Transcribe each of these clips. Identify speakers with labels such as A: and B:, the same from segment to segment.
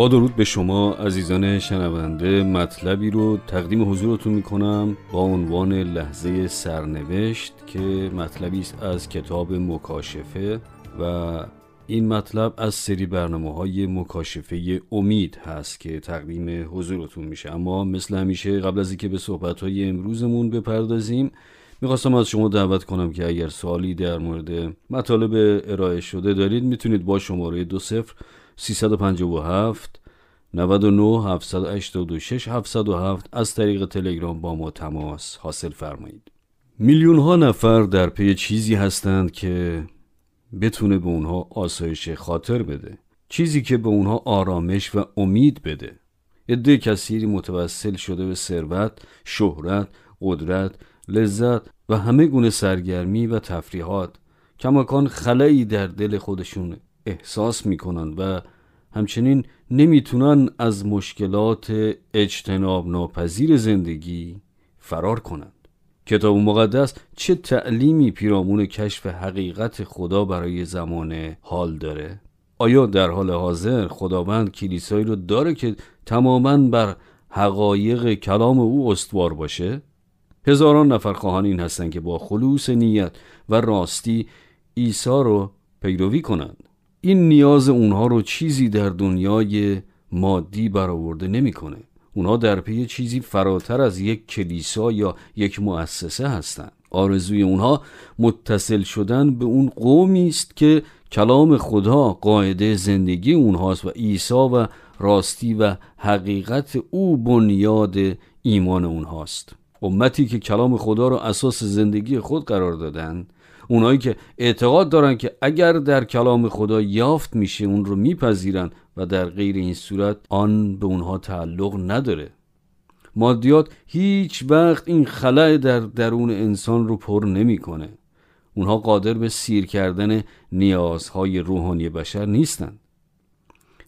A: با درود به شما عزیزان شنونده مطلبی رو تقدیم حضورتون می‌کنم با عنوان لحظه سرنوشت که مطلبی است از کتاب مکاشفه و این مطلب از سری برنامه های مکاشفه امید هست که تقدیم حضورتون میشه. اما مثل همیشه قبل از اینکه به صحبت های امروزمون بپردازیم می‌خواستم از شما دعوت کنم که اگر سوالی در مورد مطالب ارائه شده دارید می‌تونید با شماره دو صفر 357 99 786 707 از طریق تلگرام با ما تماس حاصل فرمایید. میلیون ها نفر در پی چیزی هستند که بتونه به اونها آسایش خاطر بده. چیزی که به اونها آرامش و امید بده. عده کثیری متوسل شده به ثروت، شهرت، قدرت، لذت و همه گونه سرگرمی و تفریحات. کماکان خلایی در دل خودشون احساس می‌کنن و همچنین نمی‌تونن از مشکلات اجتناب ناپذیر زندگی فرار کنند کتاب مقدس چه تعلیمی پیرامون کشف حقیقت خدا برای زمان حال داره؟ آیا در حال حاضر خداوند کلیسایی رو داره که تماما بر حقایق کلام او استوار باشه؟ هزاران نفر خواهان این هستند که با خلوص نیت و راستی عیسی رو پیروی کنند این نیاز اونها رو چیزی در دنیای مادی برآورده نمی‌کنه. اونها در پی چیزی فراتر از یک کلیسا یا یک مؤسسه هستند. آرزوی اونها متصل شدن به اون قومی است که کلام خدا قاعده زندگی اونهاست و عیسی و راستی و حقیقت او بنیاد ایمان اونهاست امتی که کلام خدا را اساس زندگی خود قرار دادند اونایی که اعتقاد دارن که اگر در کلام خدا یافت میشه اون رو میپذیرن و در غیر این صورت آن به اونها تعلق نداره مادیات هیچ وقت این خلع در درون انسان رو پر نمی‌کنه. اونها قادر به سیر کردن نیازهای روحانی بشر نیستند.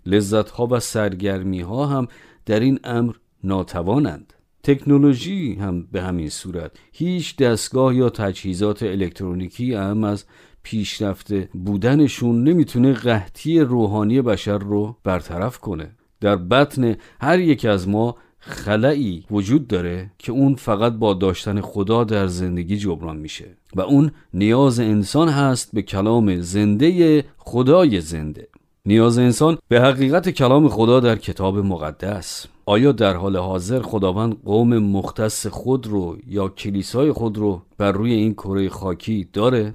A: لذتها و سرگرمی ها هم در این امر ناتوانند. تکنولوژی هم به همین صورت. هیچ دستگاه یا تجهیزات الکترونیکی هم از پیشرفته بودنشون نمی‌تونه قحطی روحانی بشر رو برطرف کنه. در بطن هر یک از ما خلایی وجود داره که اون فقط با داشتن خدا در زندگی جبران میشه و اون نیاز انسان هست به کلام زنده خدای زنده. نیاز انسان به حقیقت کلام خدا در کتاب مقدس. آیا در حال حاضر خداوند قوم مختص خود رو یا کلیسای خود رو بر روی این کره خاکی داره؟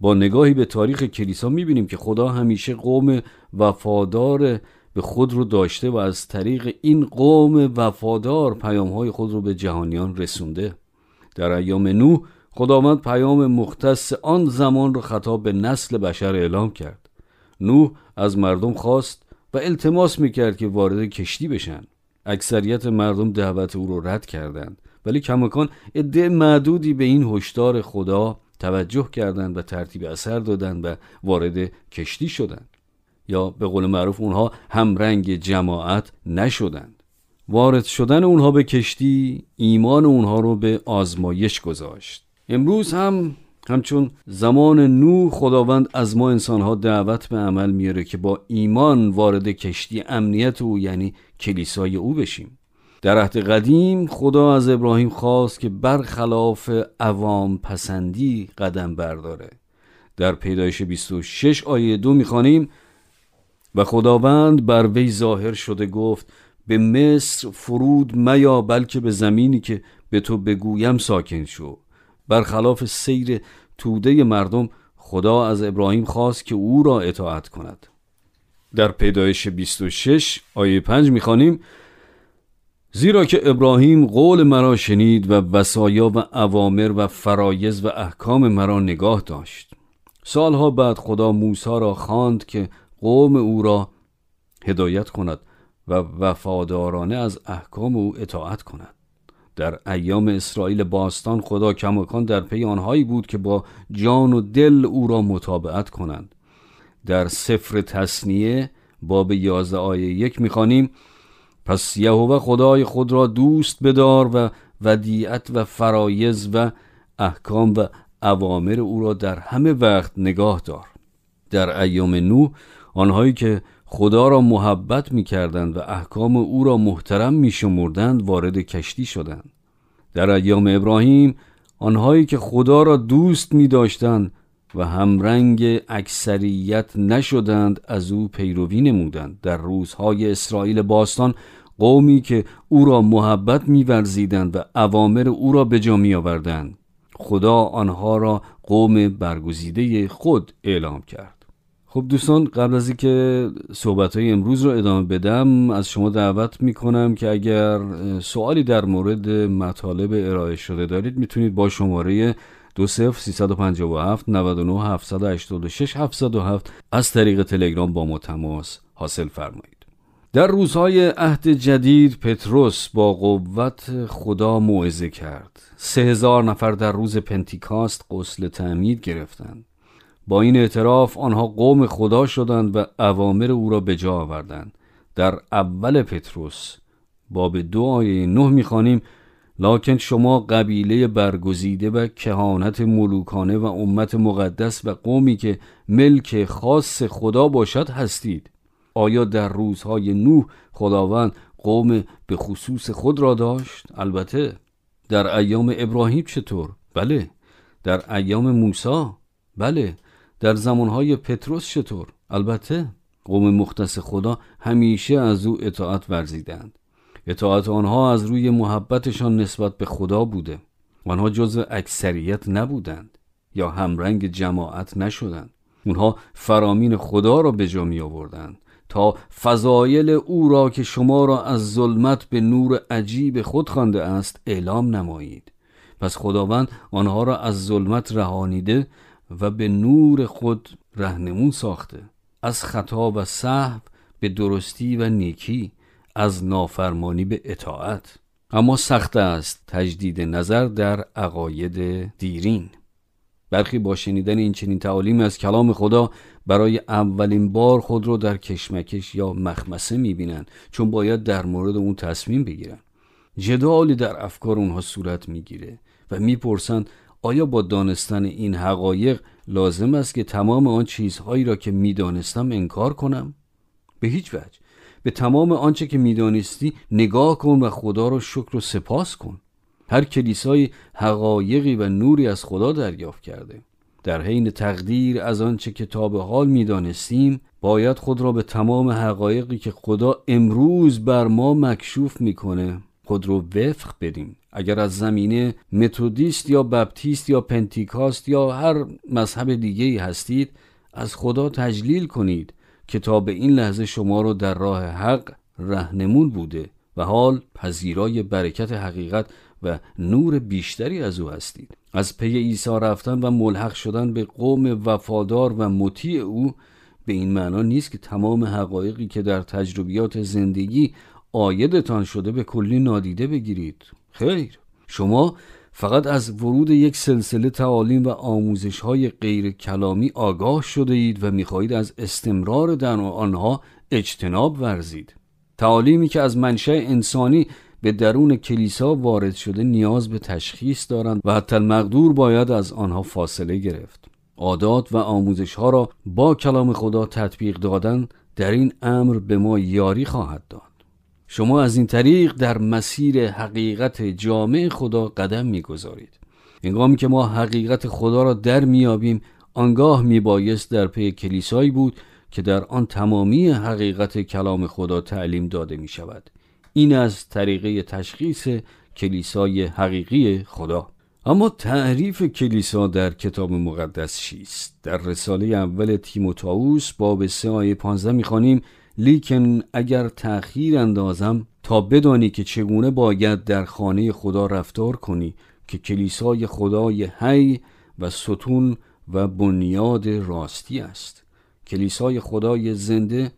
A: با نگاهی به تاریخ کلیسا می‌بینیم که خدا همیشه قوم وفادار به خود رو داشته و از طریق این قوم وفادار پیامهای خود رو به جهانیان رسونده. در ایام نو خداوند پیام مختص آن زمان رو خطاب به نسل بشر اعلام کرد. نوح از مردم خواست و التماس می‌کرد که وارد کشتی بشن. اکثریت مردم دعوت او رو رد کردند. ولی کماکان عده معدودی به این هشدار خدا توجه کردند و ترتیب اثر دادند و وارد کشتی شدند. یا به قول معروف اونها همرنگ جماعت نشدند. وارد شدن اونها به کشتی ایمان اونها رو به آزمایش گذاشت. امروز هم همچون زمان نو خداوند از ما انسانها دعوت به عمل میاره که با ایمان وارد کشتی امنیت او یعنی کلیسای او بشیم. در عهد قدیم خدا از ابراهیم خواست که برخلاف عوام پسندی قدم برداره. در پیدایش 26 آیه دو می‌خوانیم. و خداوند بر وی ظاهر شده گفت به مصر فرود میا بلکه به زمینی که به تو بگویم ساکن شو. برخلاف سیر توده مردم خدا از ابراهیم خواست که او را اطاعت کند. در پیدایش 26 آیه 5 می‌خوانیم زیرا که ابراهیم قول مرا شنید و وسایا و اوامر و فرایز و احکام مرا نگاه داشت. سالها بعد خدا موسی را خواند که قوم او را هدایت کند و وفادارانه از احکام او اطاعت کند. در ایام اسرائیل باستان خدا کماکان در پی آنهایی بود که با جان و دل او را مطابقت کنند. در سفر تصنیه باب 11 آیه یک می‌خوانیم پس یهوه خدای خود را دوست بدار و ودیعت و فرایز و احکام و اوامر او را در همه وقت نگاه دار. در ایام نو آنهایی که خدا را محبت می کردند و احکام او را محترم می شمردند وارد کشتی شدند. در ایام ابراهیم آنهایی که خدا را دوست می داشتند و همرنگ اکثریت نشدند از او پیروی نمودند. در روزهای اسرائیل باستان قومی که او را محبت میورزیدند و اوامر او را به جا می آوردند خدا آنها را قوم برگزیده خود اعلام کرد. خب دوستان قبل از اینکه صحبت های امروز رو ادامه بدم از شما دعوت می‌کنم که اگر سوالی در مورد مطالب ارائه شده دارید می‌تونید با شماره دو صفر 357 99 786 707 از طریق تلگرام با ما تماس حاصل فرمایید. در روزهای عهد جدید پتروس با قوت خدا موعظه کرد. سه هزار نفر در روز پنتیکاست قسل تعمید گرفتند. با این اعتراف آنها قوم خدا شدند و اوامر او را به جا آوردند در اول پتروس باب دو آیه نه می‌خوانیم لکن شما قبیله برگزیده و کهانت ملوکانه و امت مقدس و قومی که ملک خاص خدا باشد هستید آیا در روزهای نوح خداوند قوم به خصوص خود را داشت؟ البته در ایام ابراهیم چطور؟ بله در ایام موسی؟ بله در زمانهای پتروس چطور؟ البته قوم مختص خدا همیشه از او اطاعت ورزیدند. اطاعت آنها از روی محبتشان نسبت به خدا بوده. آنها جزو اکثریت نبودند یا همرنگ جماعت نشدند. اونها فرامین خدا را به جا می آوردند تا فضایل او را که شما را از ظلمت به نور عجیب خود خوانده است اعلام نمایید. پس خداوند آنها را از ظلمت رهانیده و به نور خود رهنمون ساخته. از خطا و صحب به درستی و نیکی از نافرمانی به اطاعت. اما سخت است تجدید نظر در عقاید دیرین. برخی با شنیدن این چنین تعالیم از کلام خدا برای اولین بار خود را در کشمکش یا مخمسه می‌بینند چون باید در مورد اون تصمیم بگیرن جدالی در افکار اونها صورت می‌گیره و می‌پرسند آیا با دانستن این حقایق لازم است که تمام آن چیزهایی را که می‌دانستم انکار کنم؟ به هیچ وجه. به تمام آنچه که می‌دانستی نگاه کن و خدا را شکر و سپاس کن. هر کلیسای حقایقی و نوری از خدا دریافت کرده. در حین تقدیر از آنچه که تا به حال می‌دانستیم باید خود را به تمام حقایقی که خدا امروز بر ما مکشوف می‌کنه خود رو وفق بدیم. اگر از زمینه متودیست یا بپتیست یا پنتیکاست یا هر مذهب دیگه ای هستید از خدا تجلیل کنید که تا به این لحظه شما رو در راه حق رهنمون بوده و حال پذیرای برکت حقیقت و نور بیشتری از او هستید. از پی عیسی رفتن و ملحق شدن به قوم وفادار و مطیع او به این معنا نیست که تمام حقایقی که در تجربیات زندگی آیدتان شده به کلی نادیده بگیرید. خیر. شما فقط از ورود یک سلسله تعالیم و آموزش های غیر کلامی آگاه شده اید و می‌خواهید از استمرار در آنها اجتناب ورزید. تعالیمی که از منشأ انسانی به درون کلیسا وارد شده نیاز به تشخیص دارند و حتی المقدور باید از آنها فاصله گرفت. عادات و آموزش ها را با کلام خدا تطبیق دادن در این امر به ما یاری خواهد داد. شما از این طریق در مسیر حقیقت جامع خدا قدم می‌گذارید. انگامی که ما حقیقت خدا را در میابیم آنگاه میبایست در پی کلیسایی بود که در آن تمامی حقیقت کلام خدا تعلیم داده می شود این از طریقه تشخیص کلیسای حقیقی خدا. اما تعریف کلیسا در کتاب مقدس چیست؟ در رساله اول تیموتائوس باب 3 آیه 15 می‌خوانیم لیکن اگر تأخیر اندازم تا بدانی که چگونه باید در خانه خدا رفتار کنی که کلیسای خدای حی و ستون و بنیاد راستی است. کلیسای خدای زنده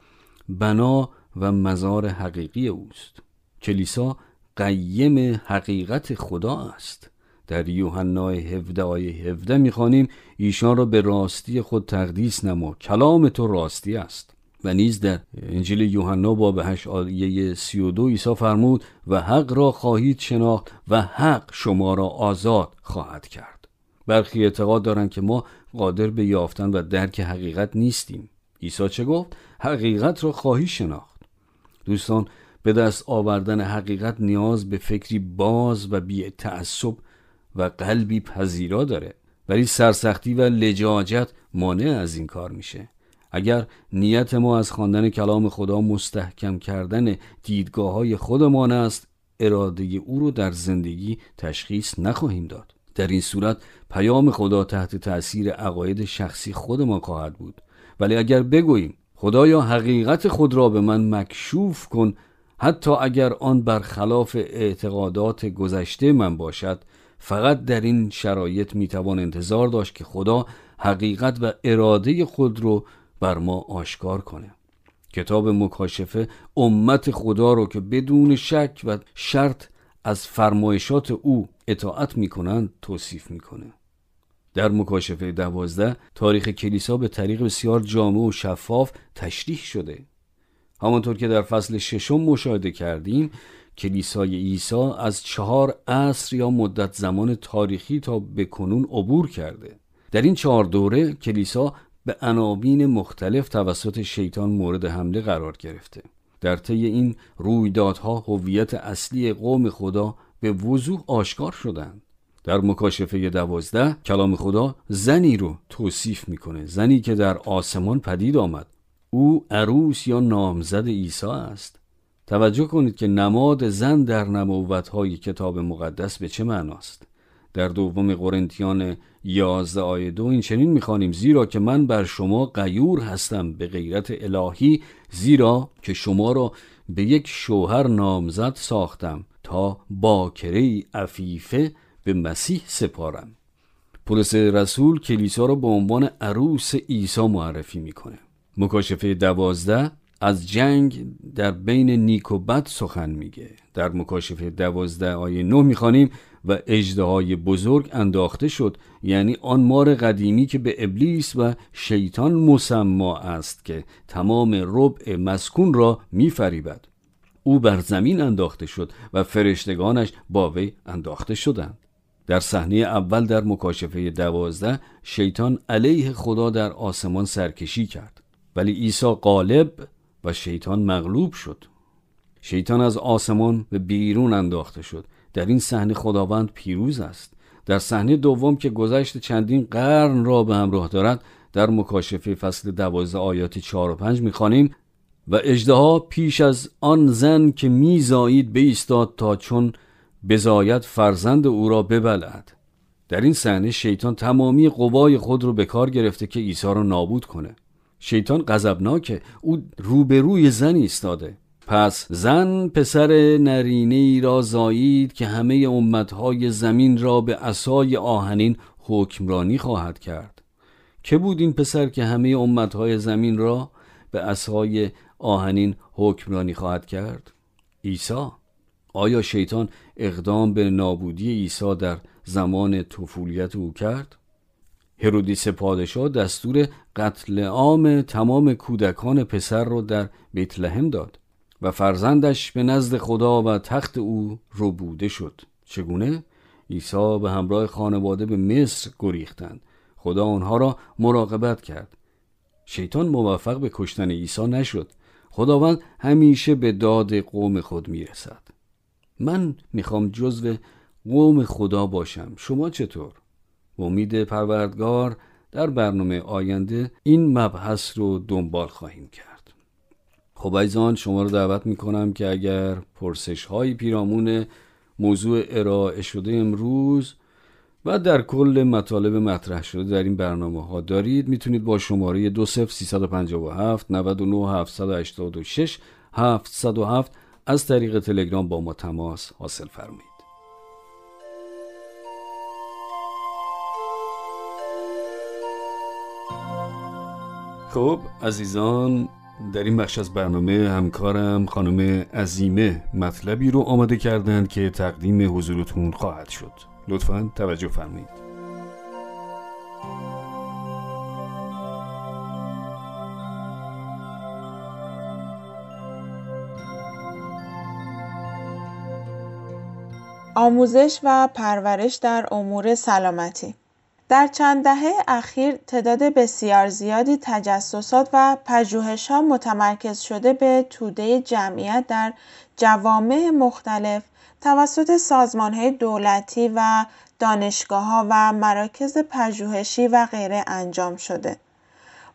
A: بنا و مزار حقیقی اوست. کلیسا قیم حقیقت خدا است. در یوحنا 17 آیه 17 می‌خوانیم ایشان را به راستی خود تقدیس نما. کلام تو راستی است. و نیز در انجیل یوحنا باب 8 آیه 32 عیسی فرمود و حق را خواهید شناخت و حق شما را آزاد خواهد کرد. برخی اعتقاد دارند که ما قادر به یافتن و درک حقیقت نیستیم. عیسی چه گفت؟ حقیقت را خواهی شناخت. دوستان به دست آوردن حقیقت نیاز به فکری باز و بی تعصب و قلبی پذیرا داره. ولی سرسختی و لجاجت مانع از این کار میشه. اگر نیت ما از خواندن کلام خدا مستحکم کردن دیدگاه های خودمان است اراده او رو در زندگی تشخیص نخواهیم داد. در این صورت پیام خدا تحت تأثیر عقاید شخصی خودمان خواهد بود. ولی اگر بگوییم خدایا حقیقت خود را به من مکشوف کن حتی اگر آن برخلاف اعتقادات گذشته من باشد فقط در این شرایط می‌توان انتظار داشت که خدا حقیقت و اراده خود رو بر ما آشکار کنه. کتاب مکاشفه امت خدا رو که بدون شک و شرط از فرمایشات او اطاعت می‌کنند توصیف می‌کنه. در مکاشفه دوازده تاریخ کلیسا به طریق بسیار جامع و شفاف تشریح شده. همانطور که در فصل ششم مشاهده کردیم کلیسای عیسی از چهار عصر یا مدت زمان تاریخی تا به کنون عبور کرده. در این چهار دوره کلیسا به عناوین مختلف توسط شیطان مورد حمله قرار گرفته. در طی این رویدادها هویت اصلی قوم خدا به وضوح آشکار شدند. در مکاشفه دوازده کلام خدا زنی رو توصیف می‌کنه زنی که در آسمان پدید آمد. او عروس یا نامزد عیسی است. توجه کنید که نماد زن در های کتاب مقدس به چه معناست؟ در دوم قرنتیان 11 آیه دو این چنین می‌خوانیم زیرا که من بر شما غیور هستم به غیرت الهی زیرا که شما را به یک شوهر نامزد ساختم تا باکره عفیفه به مسیح سپارم. پولس رسول کلیسا را به عنوان عروس عیسی معرفی می‌کنه. مکاشفه دوازده از جنگ در بین نیک و بد سخن میگه. در مکاشفه دوازده آیه نه می‌خوانیم و های بزرگ انداخته شد یعنی آن مار قدیمی که به ابلیس و شیطان مسما است که تمام ربع مسکون را میفریبد. او بر زمین انداخته شد و فرشتگانش با وی انداخته شدند. در صحنه اول در مکاشفه دوازده شیطان علیه خدا در آسمان سرکشی کرد. ولی عیسی غالب و شیطان مغلوب شد. شیطان از آسمان به بیرون انداخته شد. در این صحنه خداوند پیروز است. در صحنه دوم که گذشت چندین قرن را به همراه دارد در مکاشفه فصل دوازده آیات چهار و پنج می‌خوانیم. و اجدها پیش از آن زن که میزایید بیستاد تا چون بزاید فرزند او را ببلد در این صحنه شیطان تمامی قوای خود رو به کار گرفته که عیسی را نابود کنه. شیطان غضبناکه. او روبروی زن ایستاده. پس زن پسر نرینه ای را زایید که همه امتهای زمین را به اسای آهنین حکمرانی خواهد کرد. که بود این پسر که همه امتهای زمین را به اسای آهنین حکمرانی خواهد کرد؟ عیسی. آیا شیطان اقدام به نابودی عیسی در زمان طفولیت او کرد؟ هرودیس پادشاه دستور قتل عام تمام کودکان پسر را در بیتلهم داد. و فرزندش به نزد خدا و تخت او بوده شد. چگونه؟ عیسی به همراه خانواده به مصر گریختند. خدا آنها را مراقبت کرد. شیطان موفق به کشتن عیسی نشد. خداوند همیشه به داد قوم خود می‌رسد. من می‌خوام جزو قوم خدا باشم. شما چطور؟ امید پروردگار در برنامه آینده این مبحث رو دنبال خواهیم کرد. خب ایزان شما رو دعوت می‌کنم که اگر پرسش های پیرامون موضوع ارائه شده امروز و در کل مطالب مطرح شده در این برنامه ها دارید می‌تونید با شماره 20357 99 786 707 از طریق تلگرام با ما تماس حاصل فرمایید. خب عزیزان در این بخش از برنامه همکارم خانم عزیمه مطلبی رو آماده کردند که تقدیم حضورتون خواهد شد. لطفا توجه فرمایید.
B: آموزش و پرورش در امور سلامتی. در چند دهه اخیر تعداد بسیار زیادی تجسسات و ها متمرکز شده به توده جمعیت در جوامع مختلف توسط های دولتی و ها و مراکز پژوهشی و غیره انجام شده.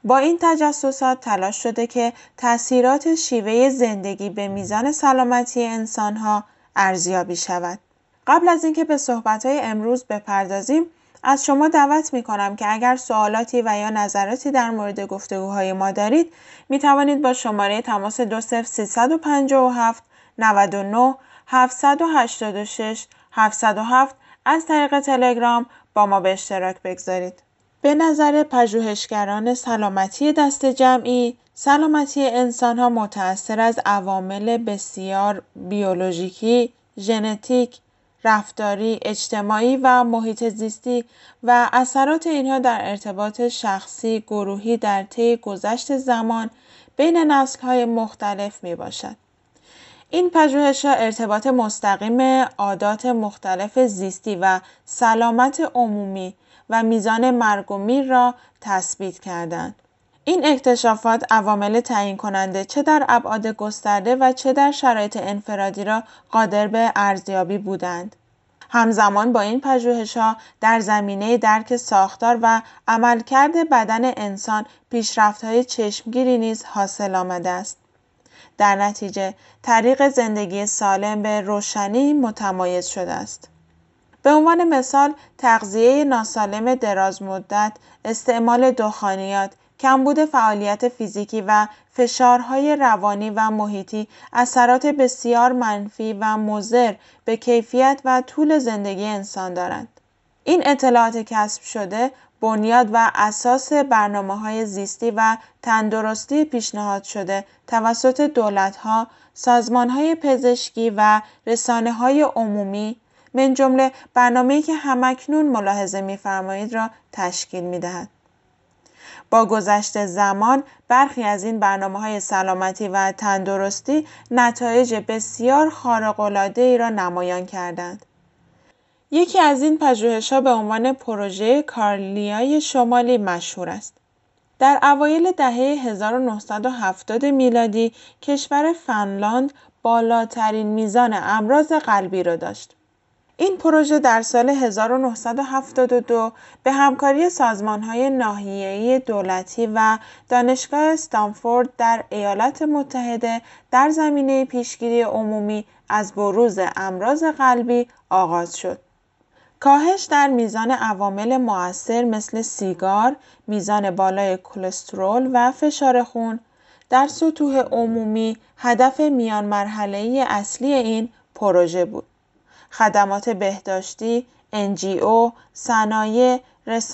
B: با این تجسسات تلاش شده که تاثیرات شیوه زندگی به میزان سلامتی انسانها ارزیابی شود. قبل از اینکه به صحبت‌های امروز بپردازیم از شما دعوت می کنم که اگر سوالاتی و یا نظراتی در مورد گفتگوهای ما دارید می توانید با شماره تماس 20357 99 786 707 از طریق تلگرام با ما به اشتراک بگذارید. به نظر پژوهشگران سلامتی دست جمعی، سلامتی انسان ها متأثر از عوامل بسیار بیولوژیکی، ژنتیک، رفتاری، اجتماعی و محیط زیستی و اثرات اینها در ارتباط شخصی، گروهی در طی گذشت زمان بین نسل‌های مختلف می باشد. این پژوهش‌ها ارتباط مستقیم عادات مختلف زیستی و سلامت عمومی و میزان مرگ و میر را تثبیت کردند. این اکتشافات عوامل تعیین کننده چه در ابعاد گسترده و چه در شرایط انفرادی را قادر به ارزیابی بودند. همزمان با این ها در زمینه درک ساختار و عملکرد بدن انسان های چشمگیری نیز حاصل آمده است. در نتیجه طریق زندگی سالم به روشنی متمایز شده است. به عنوان مثال تغذیه ناسالم درازمدت، استعمال دخانیات، کمبود فعالیت فیزیکی و فشارهای روانی و محیطی اثرات بسیار منفی و مضر به کیفیت و طول زندگی انسان دارند. این اطلاعات کسب شده بنیاد و اساس برنامه های زیستی و تندرستی پیشنهاد شده توسط دولتها، سازمان های پزشکی و رسانه های عمومی من جمله برنامه‌ای که همکنون ملاحظه می‌فرمایید را تشکیل می‌دهد. با گذشت زمان برخی از این برنامه های سلامتی و تندرستی نتایج بسیار ای را نمایان کردند. یکی از این پژوهش به عنوان پروژه کارلیای شمالی مشهور است. در اوایل دهه 1970 میلادی کشور فنلاند بالاترین میزان امراض قلبی را داشت. این پروژه در سال 1972 به همکاری سازمانهای ناحیه‌ای دولتی و دانشگاه استانفورد در ایالات متحده در زمینه پیشگیری عمومی از بروز امراض قلبی آغاز شد. کاهش در میزان عوامل مؤثر مثل سیگار، میزان بالای کلسترول و فشار خون در سطوح عمومی هدف میان مرحله اصلی این پروژه بود. خدمات بهداشتی، NGO، صنایع،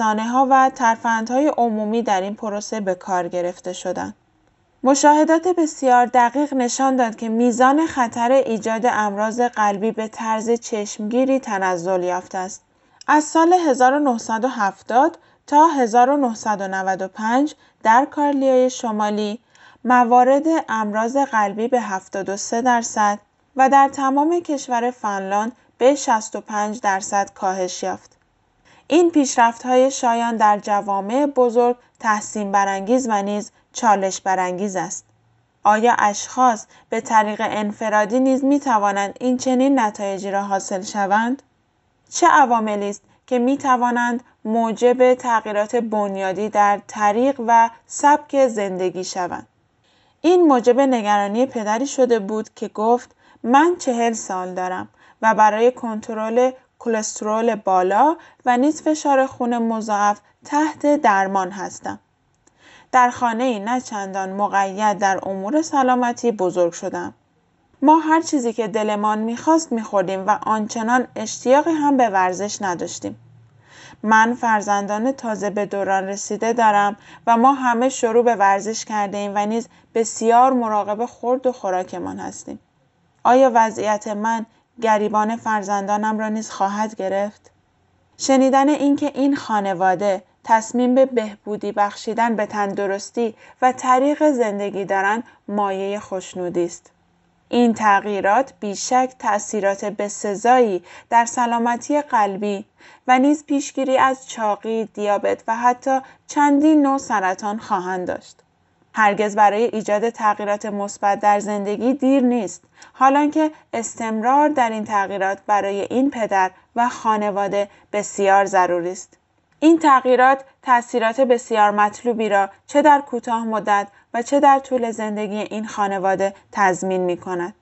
B: ها و ترفندهای عمومی در این پروسه به کار گرفته شدند. مشاهدات بسیار دقیق نشان داد که میزان خطر ایجاد امراض قلبی به طرز چشمگیری تنزل یافته است. از سال 1970 تا 1995 در کارلیای شمالی موارد امراض قلبی به 73 درصد و در تمام کشور فنلاند به 65 درصد کاهش یافت. این های شایان در جوامع بزرگ تحسین برانگیز و نیز چالش برانگیز است. آیا اشخاص به طریق انفرادی نیز می توانند این چنین نتایجی را حاصل شوند؟ چه عواملی است که می توانند موجب تغییرات بنیادی در طریق و سبک زندگی شوند؟ این موجب نگرانی پدری شده بود که گفت من چهل سال دارم و برای کنترل کلسترول بالا و نیز فشار خون مضاعف تحت درمان هستم. در خانه نه چندان مقید در امور سلامتی بزرگ شدم. ما هر چیزی که دلمان می‌خواست میخوردیم و آنچنان اشتیاقی هم به ورزش نداشتیم. من فرزندان تازه به دوران رسیده دارم و ما همه شروع به ورزش کرده ایم و نیز بسیار مراقب خورد و خوراکمان هستیم. آیا وضعیت من گریبان فرزندانم را نیز خواهد گرفت؟ شنیدن اینکه این خانواده تصمیم به بهبودی بخشیدن به تندرستی و طریق زندگی دارند مایه خوشنودی است. این تغییرات بیشک تأثیرات بسزایی در سلامتی قلبی و نیز پیشگیری از چاقی، دیابت و حتی چندین نوع سرطان خواهند داشت. هرگز برای ایجاد تغییرات مثبت در زندگی دیر نیست حالانکه استمرار در این تغییرات برای این پدر و خانواده بسیار ضروری است این تغییرات تاثیرات بسیار مطلوبی را چه در کوتاه مدت و چه در طول زندگی این خانواده تضمین می کند.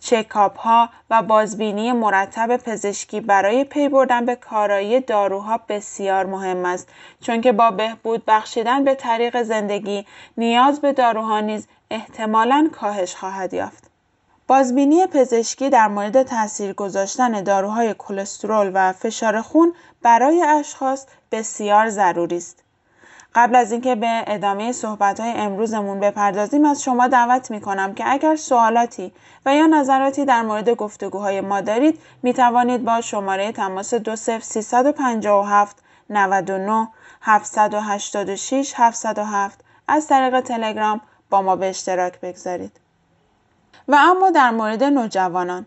B: چکاپ ها و بازبینی مرتب پزشکی برای پی بردن به کارایی داروها بسیار مهم است چون که با بهبود بخشیدن به طریق زندگی نیاز به داروها نیز احتمالاً کاهش خواهد یافت. بازبینی پزشکی در مورد تاثیر گذاشتن داروهای کلسترول و فشار خون برای اشخاص بسیار ضروری است. قبل از اینکه به ادامه صحبت های امروزمون بپردازیم از شما دعوت می کنم که اگر سوالاتی و یا نظراتی در مورد گفتگوهای ما دارید می توانید با شماره تماس 20357 99 786 707 از طریق تلگرام با ما به اشتراک بگذارید. و اما در مورد نوجوانان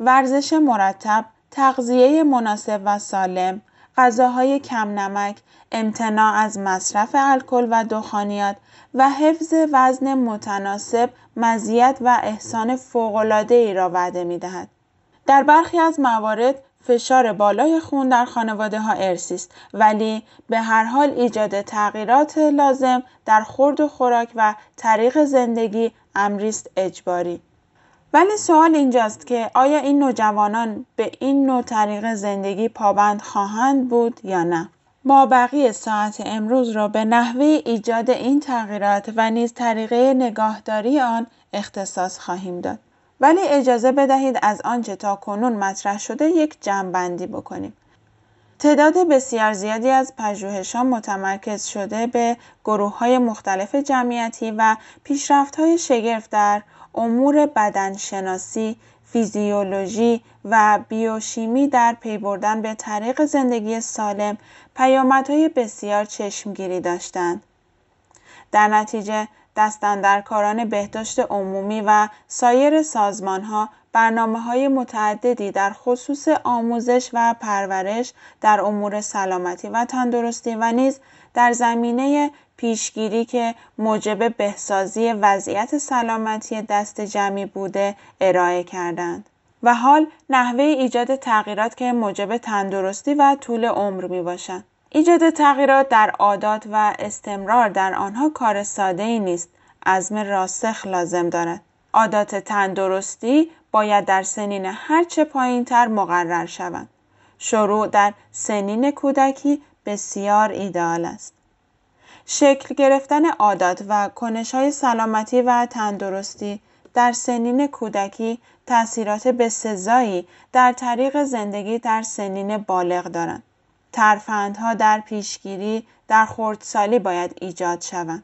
B: ورزش مرتب، تغذیه مناسب و سالم، غذاهای کم نمک، امتناع از مصرف الکل و دخانیات و حفظ وزن متناسب مزیت و احسان ای را وعده می دهد. در برخی از موارد فشار بالای خون در خانواده ها ارسی است ولی به هر حال ایجاد تغییرات لازم در خورد و خوراک و طریق زندگی امری است اجباری. ولی سوال اینجاست که آیا این نوجوانان به این نوع طریق زندگی پابند خواهند بود یا نه؟ ما بقیه ساعت امروز را به نحوه ایجاد این تغییرات و نیز طریقه نگاهداری آن اختصاص خواهیم داد. ولی اجازه بدهید از آنچه تا کنون مطرح شده یک جمعبندی بکنیم تعداد بسیار زیادی از پژوهش‌ها متمرکز شده به گروه های مختلف جمعیتی و پیشرفت های شگرف در امور بدنشناسی، فیزیولوژی و بیوشیمی در پی بردن به طریق زندگی سالم پیامدهای بسیار چشمگیری داشتند. در نتیجه دستاندرکاران بهداشت عمومی و سایر سازمانها برنامه های متعددی در خصوص آموزش و پرورش در امور سلامتی و تندرستی و نیز در زمینه پیشگیری که موجب بهسازی وضعیت سلامتی دست جمعی بوده ارائه کردند. و حال نحوه ایجاد تغییرات که موجب تندرستی و طول عمر می باشند. ایجاد تغییرات در عادات و استمرار در آنها کار ساده ای نیست. عزم راسخ لازم دارد. عادات تندرستی باید در سنین هرچه پایین تر مقرر شوند. شروع در سنین کودکی بسیار ایدئال است. شکل گرفتن عادات و کنش های سلامتی و تندرستی در سنین کودکی تاثیرات بسزایی در طریق زندگی در سنین بالغ دارند. ترفندها در پیشگیری در خردسالی باید ایجاد شوند.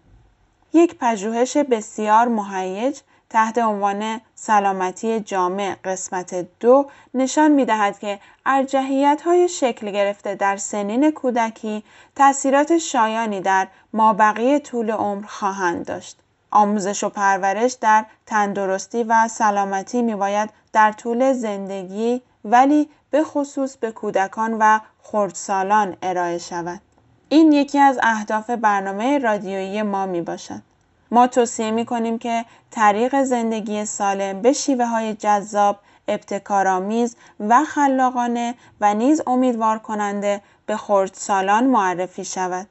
B: یک پژوهش بسیار مهیج تحت عنوان سلامتی جامع قسمت دو نشان می دهد که ارجحیت های شکل گرفته در سنین کودکی تاثیرات شایانی در مابقی طول عمر خواهند داشت. آموزش و پرورش در تندرستی و سلامتی می باید در طول زندگی ولی به خصوص به کودکان و خردسالان ارائه شود. این یکی از اهداف برنامه رادیویی ما می باشد. ما توصیه می کنیم که طریق زندگی سالم به شیوه های جذاب، ابتکارآمیز و خلاقانه و نیز امیدوار کننده به خردسالان معرفی شود.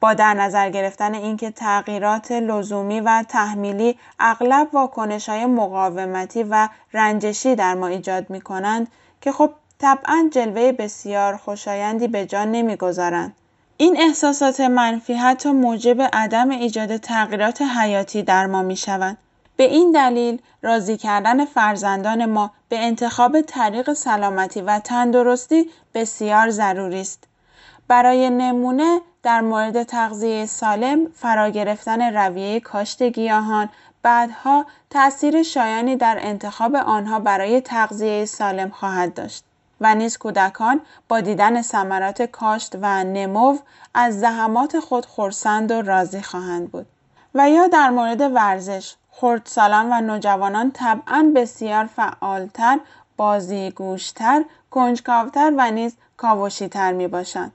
B: با در نظر گرفتن اینکه تغییرات لزومی و تحمیلی اغلب واکنش های مقاومتی و رنجشی در ما ایجاد می کنند که خب طبعا جلوه بسیار خوشایندی به جان نمی‌گذارند. این احساسات منفی حتی موجب عدم ایجاد تغییرات حیاتی در ما می شوند. به این دلیل راضی کردن فرزندان ما به انتخاب طریق سلامتی و تندرستی بسیار ضروری است. برای نمونه در مورد تغذیه سالم فرا گرفتن رویه کاشت گیاهان بعدها تأثیر شایانی در انتخاب آنها برای تغذیه سالم خواهد داشت و نیز کودکان با دیدن ثمرات کاشت و نمو از زحمات خود خورسند و راضی خواهند بود و یا در مورد ورزش خردسالان و نوجوانان طبعا بسیار فعالتر بازیگوشتر کنجکاوتر و نیز کاوشیتر می باشند.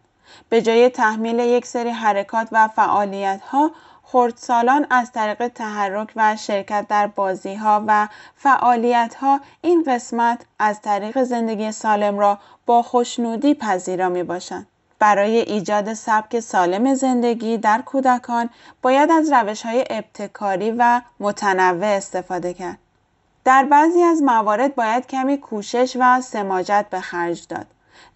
B: به جای تحمیل یک سری حرکات و فعالیت ها خردسالان از طریق تحرک و شرکت در بازی ها و فعالیت ها این قسمت از طریق زندگی سالم را با خوشنودی پذیرا می باشند. برای ایجاد سبک سالم زندگی در کودکان باید از روش های ابتکاری و متنوع استفاده کرد. در بعضی از موارد باید کمی کوشش و سماجت به خرج داد.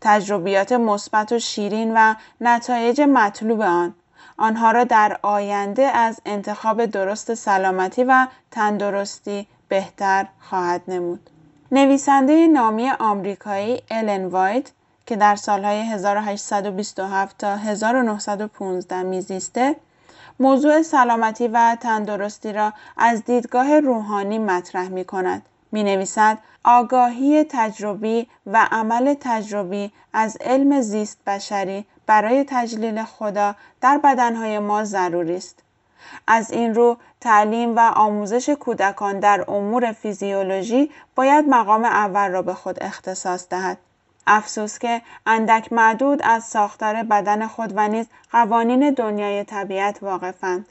B: تجربیات مثبت و شیرین و نتایج مطلوب آن آنها را در آینده از انتخاب درست سلامتی و تندرستی بهتر خواهد نمود. نویسنده نامی آمریکایی الن وایت که در سالهای 1827 تا 1915 میزیسته موضوع سلامتی و تندرستی را از دیدگاه روحانی مطرح می کند. می نویسد آگاهی تجربی و عمل تجربی از علم زیست بشری برای تجلیل خدا در بدنهای ما ضروری است. از این رو تعلیم و آموزش کودکان در امور فیزیولوژی باید مقام اول را به خود اختصاص دهد. افسوس که اندک معدود از ساختار بدن خود و نیز قوانین دنیای طبیعت واقفند.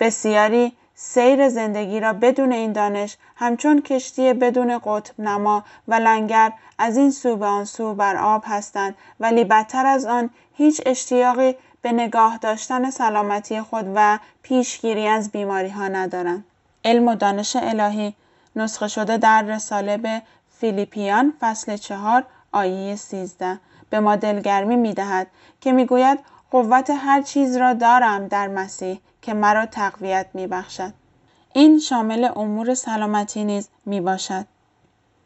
B: بسیاری سیر زندگی را بدون این دانش همچون کشتی بدون قطب نما و لنگر از این سو به آن سو بر آب هستند ولی بدتر از آن هیچ اشتیاقی به نگاه داشتن سلامتی خود و پیشگیری از بیماری ها ندارند. علم و دانش الهی نسخه شده در رساله به فیلیپیان فصل چهار آیه 13 به ما دلگرمی می دهد که می گوید قوت هر چیز را دارم در مسیح که مرا تقویت می بخشد. این شامل امور سلامتی نیز می باشد.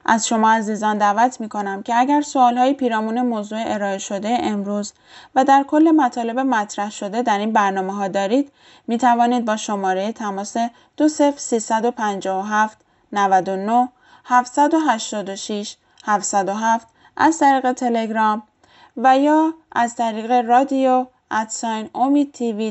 B: از شما عزیزان دعوت می کنم که اگر سوال های پیرامون موضوع ارائه شده امروز و در کل مطالب مطرح شده در این برنامه ها دارید می توانید با شماره تماس 20357 99 786 707 از طریق تلگرام و یا از طریق رادیو ادساین امید تیوی